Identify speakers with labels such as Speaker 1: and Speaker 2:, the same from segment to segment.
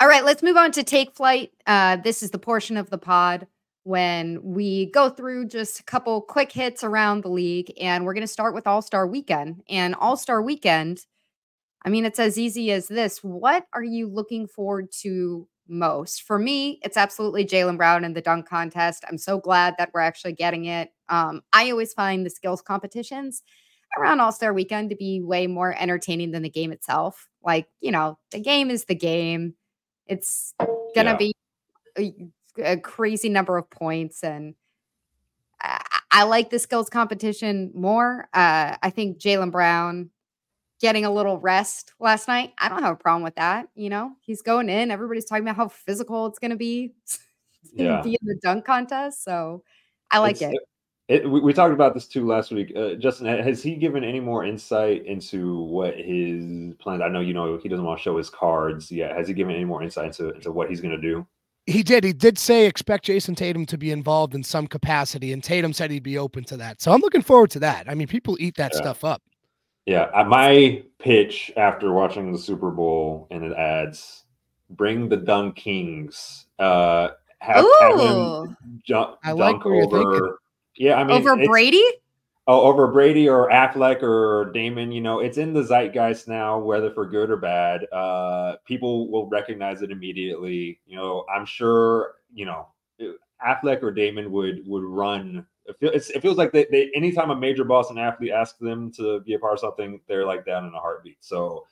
Speaker 1: All right, let's move on to take flight. Uh, this is the portion of the pod when we go through just a couple quick hits around the league, and we're going to start with All Star Weekend. And All Star Weekend, I mean, it's as easy as this. What are you looking forward to most? For me, it's absolutely Jaylen Brown and the dunk contest. I'm so glad that we're actually getting it. Um, I always find the skills competitions around All Star Weekend to be way more entertaining than the game itself. Like, you know, the game is the game it's gonna yeah. be a, a, crazy number of points, and I, I like the skills competition more. Uh, I think Jaylen Brown getting a little rest last night. I don't have a problem with that. You know, he's going in. Everybody's talking about how physical it's going to be. yeah. be in the dunk contest. So I like it's, it.
Speaker 2: It, we, we, talked about this too last week. Uh, Justin, has he given any more insight into what his plans? I know you know he doesn't want to show his cards yet. Has he given any more insight into, into what he's going to do?
Speaker 3: He did. He did say expect Jayson Tatum to be involved in some capacity, and Tatum said he'd be open to that. So I'm looking forward to that. I mean, people eat that yeah. stuff up.
Speaker 2: Yeah, my pitch after watching the Super Bowl and it ads: bring the DunKings. Uh, have, have him jump, I like where over. Yeah, I mean
Speaker 1: over Brady.
Speaker 2: Oh, over Brady or Affleck or Damon, you know, it's in the zeitgeist now, whether for good or bad. Uh, people will recognize it immediately. You know, I'm sure, you know, Affleck or Damon would would run. It, it feels like they, they anytime a major Boston athlete asks them to be a part of something, they're like down in a heartbeat. So,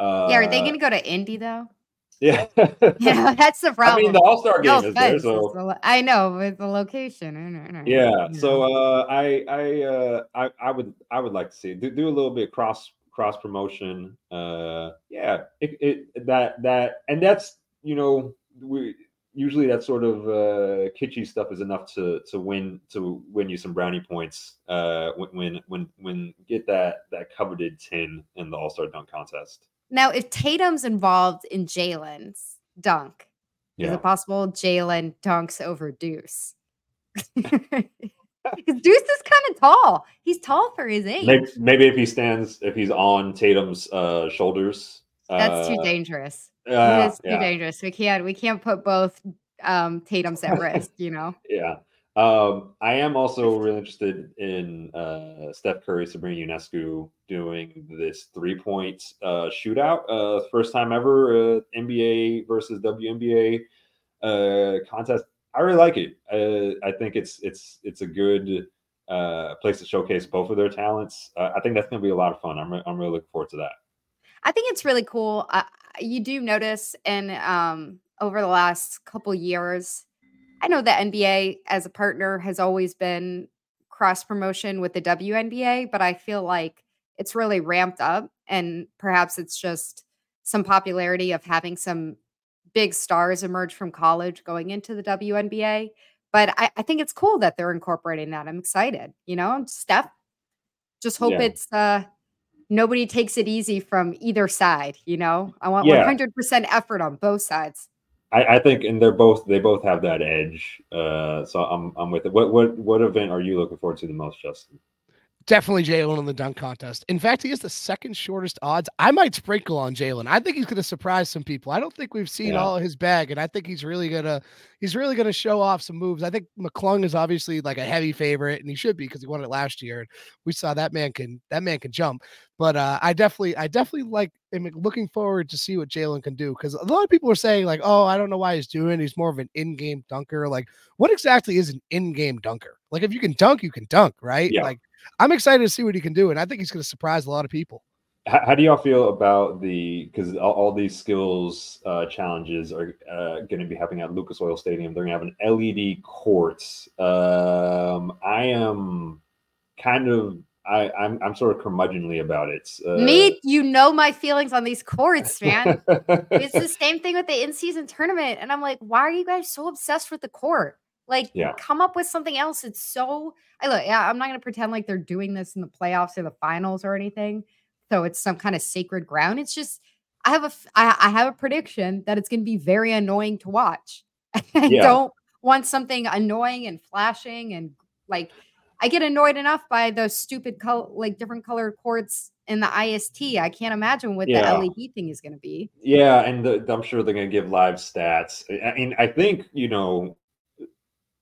Speaker 1: uh, yeah, are they going to go to Indy though?
Speaker 2: Yeah.
Speaker 1: yeah, that's the problem. I
Speaker 2: mean, the All Star game no is there, so
Speaker 1: I know with the location. I know, I know.
Speaker 2: Yeah. So uh, I I uh, I I would I would like to see do, do a little bit of cross cross promotion. Uh, yeah, it, it that that and that's you know we usually that sort of uh, kitschy stuff is enough to to win to win you some brownie points uh, when when when when get that that coveted tin in the All Star Dunk Contest.
Speaker 1: Now, if Tatum's involved in Jaylen's dunk, yeah. is it possible Jaylen dunks over Deuce? Because Deuce is kind of tall. He's tall for his age.
Speaker 2: Maybe, maybe, if he stands, if he's on Tatum's uh, shoulders,
Speaker 1: that's uh, too dangerous. Uh, it's too yeah. dangerous. We can't. We can't put both um, Tatum's at risk. You know.
Speaker 2: Yeah. Um, I am also really interested in uh, Steph Curry, Sabrina Ionescu doing this three point uh, shootout. Uh, first time ever uh, NBA versus WNBA uh, contest. I really like it. Uh, I think it's it's it's a good uh, place to showcase both of their talents. Uh, I think that's going to be a lot of fun. I'm re- I'm really looking forward to that.
Speaker 1: I think it's really cool. Uh, you do notice, and um, over the last couple years I know the NBA as a partner has always been cross promotion with the WNBA, but I feel like it's really ramped up and perhaps it's just some popularity of having some big stars emerge from college going into the WNBA. But I, I think it's cool that they're incorporating that. I'm excited. You know, Steph, just hope yeah. it's uh nobody takes it easy from either side. You know, I want yeah. 100% effort on both sides.
Speaker 2: I, I, think, and they're both they both have that edge. Uh, so I'm I'm with it. What what what event are you looking forward to the most, Justin?
Speaker 3: Definitely Jaylen in the dunk contest. In fact, he has the second shortest odds. I might sprinkle on Jaylen. I think he's going to surprise some people. I don't think we've seen yeah. all his bag, and I think he's really gonna he's really gonna show off some moves. I think McClung is obviously like a heavy favorite, and he should be because he won it last year. And we saw that man can that man can jump. But uh, I definitely I definitely like am looking forward to see what Jaylen can do because a lot of people are saying like, oh, I don't know why he's doing. He's more of an in-game dunker. Like, what exactly is an in-game dunker? Like, if you can dunk, you can dunk, right? Yeah. Like I'm excited to see what he can do, and I think he's going to surprise a lot of people.
Speaker 2: How, how do y'all feel about the because all, all, these skills uh, challenges are uh, going to be happening at Lucas Oil Stadium? They're going to have an LED court. Um, I am kind of I, I'm I'm sort of curmudgeonly about it.
Speaker 1: Uh, Me, you know my feelings on these courts, man. it's the same thing with the in-season tournament, and I'm like, why are you guys so obsessed with the court? Like, yeah. come up with something else. It's so. I look. Yeah, I'm not going to pretend like they're doing this in the playoffs or the finals or anything. So it's some kind of sacred ground. It's just. I have a. I, I have a prediction that it's going to be very annoying to watch. I yeah. don't want something annoying and flashing and like. I get annoyed enough by those stupid color, like different colored courts in the IST. I can't imagine what
Speaker 2: Yeah.
Speaker 1: the LED thing is going to be.
Speaker 2: Yeah, and the, I'm sure they're going to give live stats. I mean, I think you know,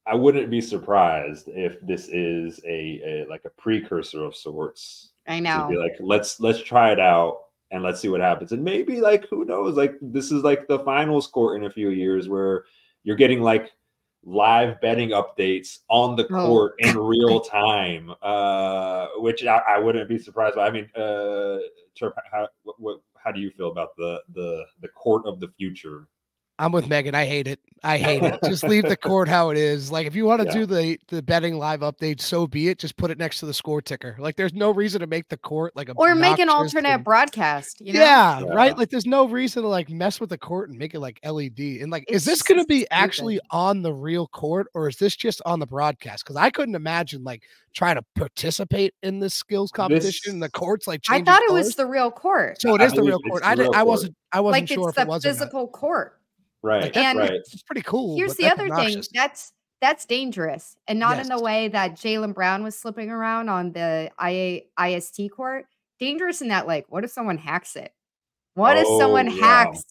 Speaker 2: I wouldn't be surprised if this is a, a like a precursor of sorts.
Speaker 1: I know.
Speaker 2: to
Speaker 1: know.
Speaker 2: Be like, let's let's try it out and let's see what happens. And maybe like who knows, like this is like the finals court in a few years where you're getting like live betting updates on the
Speaker 1: Oh,
Speaker 2: court in real time, uh, which I, I wouldn't be surprised by. I mean, uh, Chirp, how what, what how do you feel about the the the court of the future?
Speaker 3: I'm with Meghan. I hate it. I hate it. Just leave the court how it is. Like if you want to
Speaker 2: Yeah.
Speaker 3: do the the betting live update, so be it. Just put it next to the score ticker. Like there's no reason to make the court like a
Speaker 1: Or make an alternate
Speaker 3: and-
Speaker 1: broadcast. You know?
Speaker 3: yeah,
Speaker 2: Yeah.
Speaker 3: right. Like there's no reason to like mess with the court and make it like LED. And like, is this going to be
Speaker 1: stupid.
Speaker 3: actually on the real court or is this just on the broadcast? Because I couldn't imagine like trying to participate in this skills competition. and the courts like
Speaker 1: I
Speaker 3: changing
Speaker 1: thought it
Speaker 3: colors.
Speaker 1: was the real court.
Speaker 3: so it
Speaker 2: I
Speaker 3: the real
Speaker 2: it's
Speaker 3: court.
Speaker 2: the
Speaker 3: I didn't.
Speaker 2: real
Speaker 3: I
Speaker 2: court.
Speaker 3: wasn't. I wasn't
Speaker 1: Like
Speaker 3: sure
Speaker 1: it's
Speaker 3: if it
Speaker 1: the
Speaker 3: was or
Speaker 1: physical court.
Speaker 2: Right,
Speaker 1: And-
Speaker 2: right.
Speaker 3: It's pretty cool.
Speaker 1: Here's the other
Speaker 3: obnoxious.
Speaker 1: thing. That's that's dangerous, and not in the way that Jaylen Brown was slipping around on the IA, IST court. Dangerous in that, like, what if someone hacks it? What if someone
Speaker 2: Oh, yeah.
Speaker 1: hacks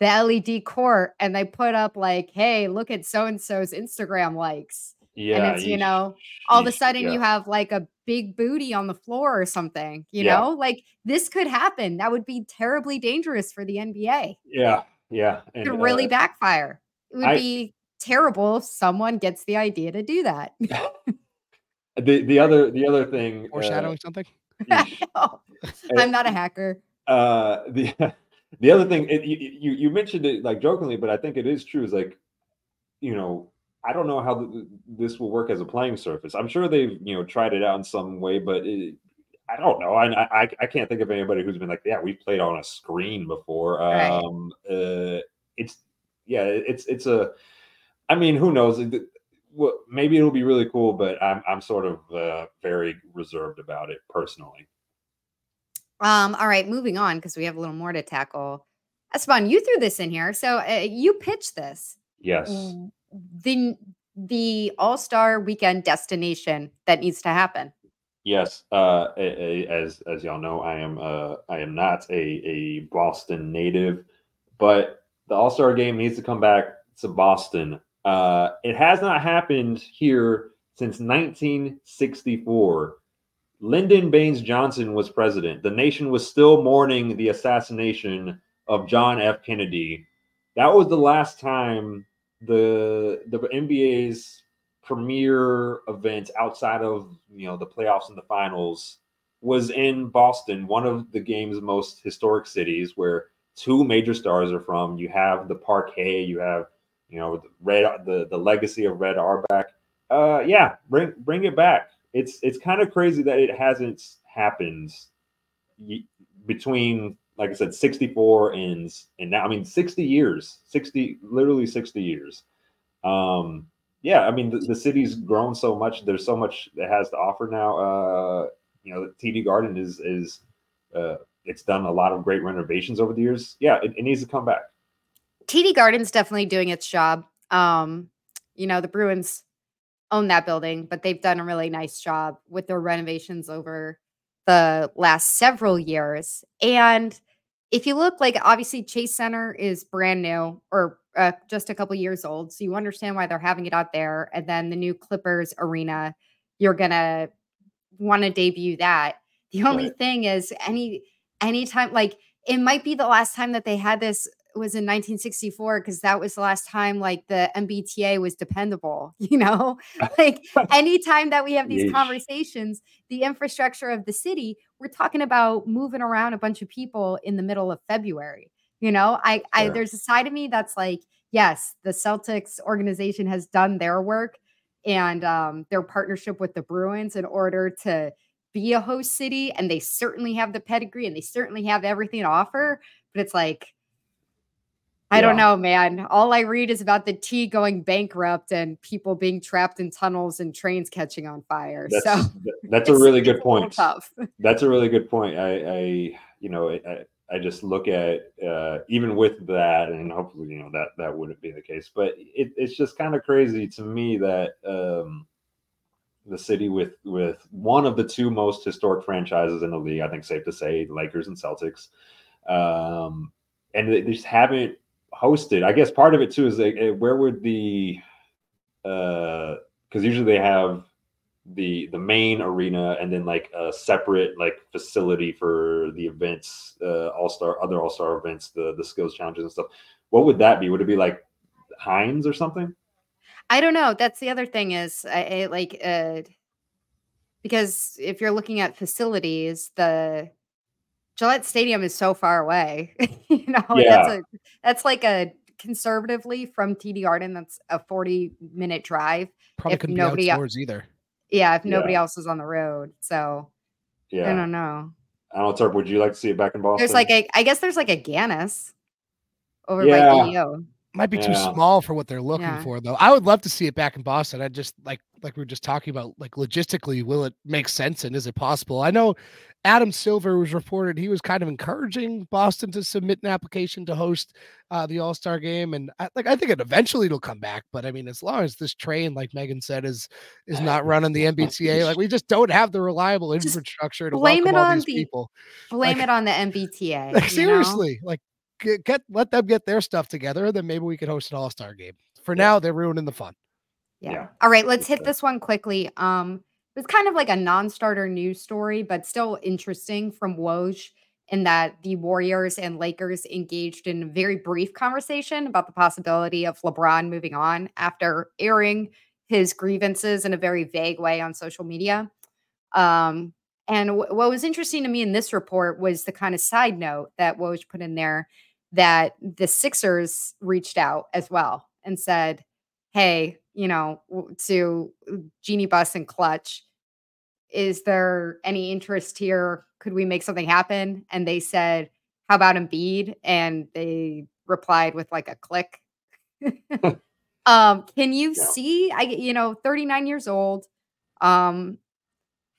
Speaker 1: the LED court and they put up like, "Hey, look at so and so's Instagram likes,"
Speaker 2: Yeah,
Speaker 1: it's, you
Speaker 2: yeesh,
Speaker 1: know, all of a
Speaker 2: yeesh,
Speaker 1: sudden you have like a big booty on the floor or something. You
Speaker 2: Yeah.
Speaker 1: know, like this could happen. That would be terribly dangerous for the NBA.
Speaker 2: Yeah, yeah.
Speaker 1: It could really
Speaker 2: uh,
Speaker 1: backfire. It would
Speaker 2: I-
Speaker 1: be terrible if someone gets the idea to do that.
Speaker 2: the the other the other thing uh,
Speaker 3: Foreshadowing something.
Speaker 1: No, I'm not a hacker.
Speaker 2: uh the the other thing it, you, you you mentioned it like jokingly but i think it is true is like you know i don't know how th- this will work as a playing surface i'm sure they've you know tried it out in some way but it, i don't know I, I i can't think of anybody who's been like yeah we've played on a screen before
Speaker 1: Right.
Speaker 2: um uh it's yeah it's it's a i mean who knows well, maybe it'll be really cool but i'm i'm sort of uh very reserved about it personally
Speaker 1: Um, all right, moving on because we have a little more to tackle. Esteban, you threw this in here, so uh, you pitched this.
Speaker 2: yes
Speaker 1: The the All Star Weekend destination that needs to happen.
Speaker 2: Yes, uh, as as y'all know, I am uh, I am not a a Boston native, but the All Star Game needs to come back to Boston. Uh, it has not happened here since 1964. Lyndon Baines Johnson was president. The nation was still mourning the assassination of John F. Kennedy. That was the last time the the NBA's premier event outside of you know the playoffs and the finals was in Boston, one of the game's most historic cities where two major stars are from. You have the parquet, you have you know the red the the legacy of Red Auerbach. Uh, yeah, bring bring it back. It's it's kind of crazy that it hasn't happened between like I said, 64 and and now I mean 60 years, 60 literally 60 years. Um, yeah, I mean the, the city's grown so much. There's so much it has to offer now. Uh, you know, the TD Garden is is uh, it's done a lot of great renovations over the years. Yeah, it, it needs to come back.
Speaker 1: TD Garden's definitely doing its job. Um, you know, the Bruins own that building, but they've done a really nice job with their renovations over the last several years. And if you look like obviously Chase Center is brand new or uh, just a couple years old, so you understand why they're having it out there. And then the new Clippers arena, you're gonna want to debut that. The only
Speaker 2: Right.
Speaker 1: thing is any anytime like it might be the last time that they had this was in 1964 because that was the last time like the MBTA was dependable, you know? like anytime that we have these
Speaker 2: Yeesh.
Speaker 1: conversations, the infrastructure of the city, we're talking about moving around a bunch of people in the middle of February. You know, I, I there's a side of me that's like, yes, the Celtics organization has done their work and um, their partnership with the Bruins in order to be a host city, and they certainly have the pedigree and they certainly have everything to offer. But it's like, I don't know, man. All I read is about the T going bankrupt and people being trapped in tunnels and trains catching on fire.
Speaker 2: That's
Speaker 1: so
Speaker 2: that's a really good point.
Speaker 1: Tough.
Speaker 2: That's a really good point. I, I you know, I, I just look at uh, even with that, and hopefully, you know, that that wouldn't be the case. But it, it's just kind of crazy to me that um, the city with with one of the two most historic franchises in the league. I think safe to say, Lakers and Celtics. Um, and they just haven't hosted. I guess part of it too is like, eh, where would the uh, because uh, usually they have the the main arena and then like a separate like facility for the events, uh, all star other all star events, the the skills challenges and stuff. What would that be? Would it be like Hynes or something?
Speaker 1: I don't know. That's the other thing is I, I like uh because if you're looking at facilities, the Gillette Stadium is so far away. you know, yeah. that's a that's like a conservatively from TD Garden, that's a 40 minute drive.
Speaker 3: Probably if couldn't nobody be outdoors either.
Speaker 1: Yeah, if nobody yeah. else is on the road. So yeah, I don't know.
Speaker 2: I don't know, Terp, would you like to see it back in Boston?
Speaker 1: There's like a I guess there's like Agganis over yeah. by EO.
Speaker 3: Might be yeah. too small for what they're looking yeah. for, though. I would love to see it back in Boston. I just like like we were just talking about, like logistically, will it make sense and is it possible? I know Adam Silver was reported he was kind of encouraging Boston to submit an application to host uh, the All Star game, and I, like I think it eventually it'll come back. But I mean, as long as this train, like Meghan said, is is not running the MBTA, like we just don't have the reliable infrastructure to blame it on the people.
Speaker 1: Blame like, it on the MBTA.
Speaker 3: Like, seriously, know? like get, get let them get their stuff together, then maybe we could host an All Star game. For yeah. now, they're ruining the fun.
Speaker 1: Yeah. yeah. All right, let's hit this one quickly. Um, it's kind of like a non-starter news story, but still interesting from Woj in that the Warriors and Lakers engaged in a very brief conversation about the possibility of LeBron moving on after airing his grievances in a very vague way on social media. Um, and w- what was interesting to me in this report was the kind of side note that Woj put in there that the Sixers reached out as well and said, Hey, you know, to Jeanie Buss and Clutch, is there any interest here? Could we make something happen? And they said, How about Embiid? And they replied with like a click. um, can you yeah. see? I you know, 39 years old, um,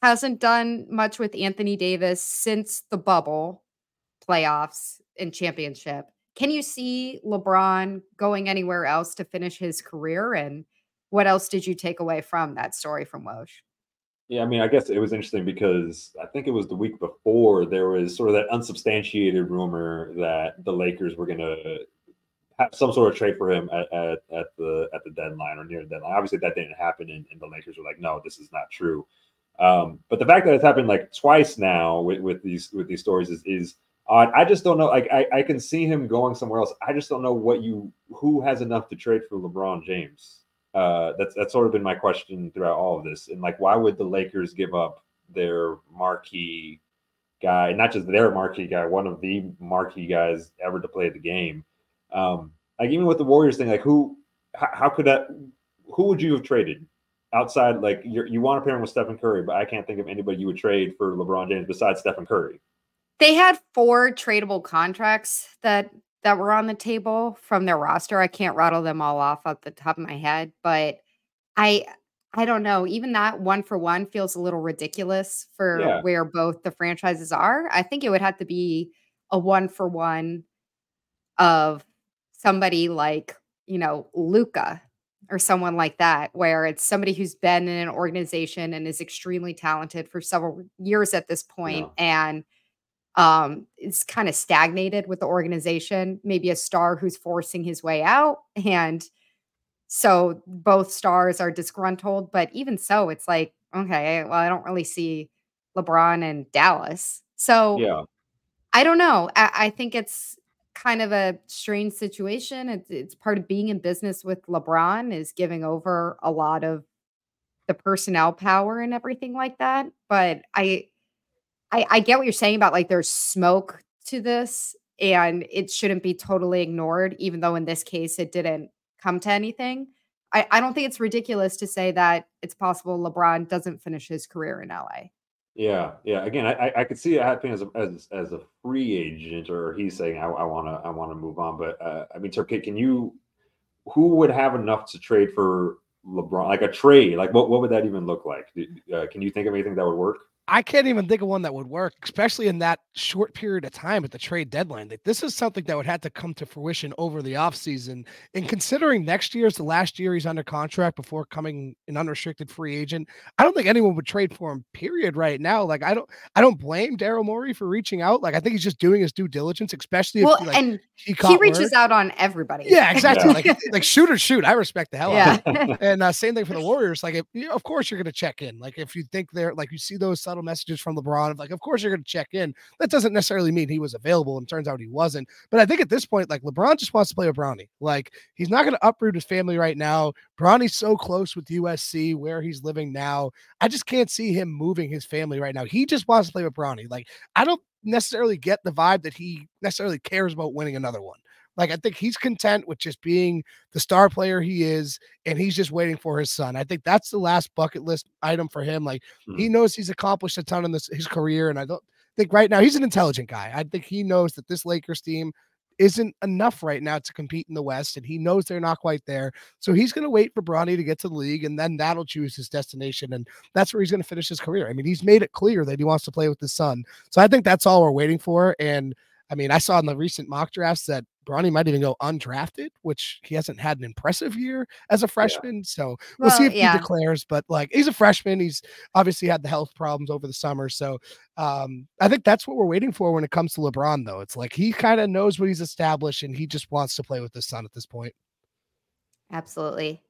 Speaker 1: hasn't done much with Anthony Davis since the bubble playoffs and championship. Can you see LeBron going anywhere else to finish his career? And what else did you take away from that story from Woj?
Speaker 2: Yeah, I mean, I guess it was interesting because I think it was the week before there was sort of that unsubstantiated rumor that the Lakers were going to have some sort of trade for him at, at, at, the at the deadline or near the deadline. Obviously, that didn't happen, and, and the Lakers were like, "No, this is not true." Um, but the fact that it's happened like twice now with, with these with these stories is is odd. I just don't know. Like I, I can see him going somewhere else. I just don't know what you who has enough to trade for LeBron James. Uh, that's that's sort of been my question throughout all of this. And like, why would the Lakers give up their marquee guy, not just their marquee guy, one of the marquee guys ever to play the game? Um, like even with the Warriors thing, like who, how, how could that? Who would you have traded? outside like you you want to pair him with Stephen Curry, but I can't think of anybody you would trade for LeBron James besides Stephen Curry.
Speaker 1: They had four tradable contracts that that were on the table from their roster. I can't rattle them all off at the top of my head, but I I don't know. Even that one for one feels a little ridiculous for yeah. where both the franchises are. I think it would have to be a one for one of somebody like, you know, Luka or someone like that, where it's somebody who's been in an organization and is extremely talented for several years at this point yeah. and um it's kind of stagnated with the organization maybe a star who's forcing his way out and so both stars are disgruntled but even so it's like okay well i don't really see lebron and dallas so
Speaker 2: yeah
Speaker 1: i don't know I, I think it's kind of a strange situation. It's, it's part of being in business with LeBron is giving over a lot of the personnel power and everything like that. But I, I, I get what you're saying about like there's smoke to this and it shouldn't be totally ignored, even though in this case it didn't come to anything. I, I don't think it's ridiculous to say that it's possible LeBron doesn't finish his career in LA.
Speaker 2: Yeah, yeah. Again, I I could see it happening as a as, as a free agent, or he's saying I, want to I want to move on. But uh, I mean, Turkey, can you? Who would have enough to trade for LeBron? Like a trade? Like what what would that even look like? Uh, can you think of anything that would work?
Speaker 3: I can't even think of one that would work, especially in that short period of time at the trade deadline. Like, this is something that would have to come to fruition over the offseason. And considering next year is the last year he's under contract before coming an unrestricted free agent, I don't think anyone would trade for him, period, right now. Like, I don't I don't blame Daryl Morey for reaching out. Like, I think he's just doing his due diligence, especially
Speaker 1: well,
Speaker 3: if like,
Speaker 1: and he, he reaches word. out on everybody.
Speaker 3: Yeah, exactly. Yeah. Like, like shoot or shoot. I respect the hell yeah. out of And uh, same thing for the Warriors. Like, if, you know, of course you're going to check in. Like, if you think they're like you see those subtle messages from LeBron of like, of course you're going to check in. That doesn't necessarily mean he was available, and turns out he wasn't. But I think at this point, like LeBron just wants to play with Bronny. Like he's not going to uproot his family right now. Bronny's so close with USC where he's living now. I just can't see him moving his family right now. He just wants to play with Bronny. Like I don't necessarily get the vibe that he necessarily cares about winning another one. Like I think he's content with just being the star player he is, and he's just waiting for his son. I think that's the last bucket list item for him. Like mm-hmm. he knows he's accomplished a ton in this his career, and I don't think right now he's an intelligent guy. I think he knows that this Lakers team isn't enough right now to compete in the West, and he knows they're not quite there. So he's going to wait for Bronny to get to the league, and then that'll choose his destination, and that's where he's going to finish his career. I mean, he's made it clear that he wants to play with his son. So I think that's all we're waiting for. And I mean, I saw in the recent mock drafts that Bronny might even go undrafted, which he hasn't had an impressive year as a freshman. Yeah. So we'll, well, see if yeah. he declares. But like he's a freshman, he's obviously had the health problems over the summer. So um, I think that's what we're waiting for when it comes to LeBron, though. It's like he kind of knows what he's established and he just wants to play with his son at this point.
Speaker 1: Absolutely.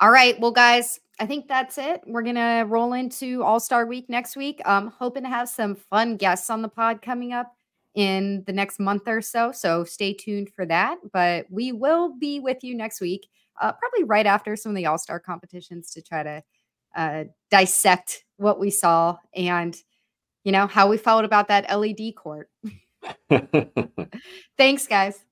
Speaker 1: All right. Well, guys, I think that's it. We're gonna roll into All Star Week next week. Um, hoping to have some fun guests on the pod coming up in the next month or so. So stay tuned for that. But we will be with you next week, uh, probably right after some of the All Star competitions to try to uh, dissect what we saw and, you know, how we felt about that LED court. Thanks, guys.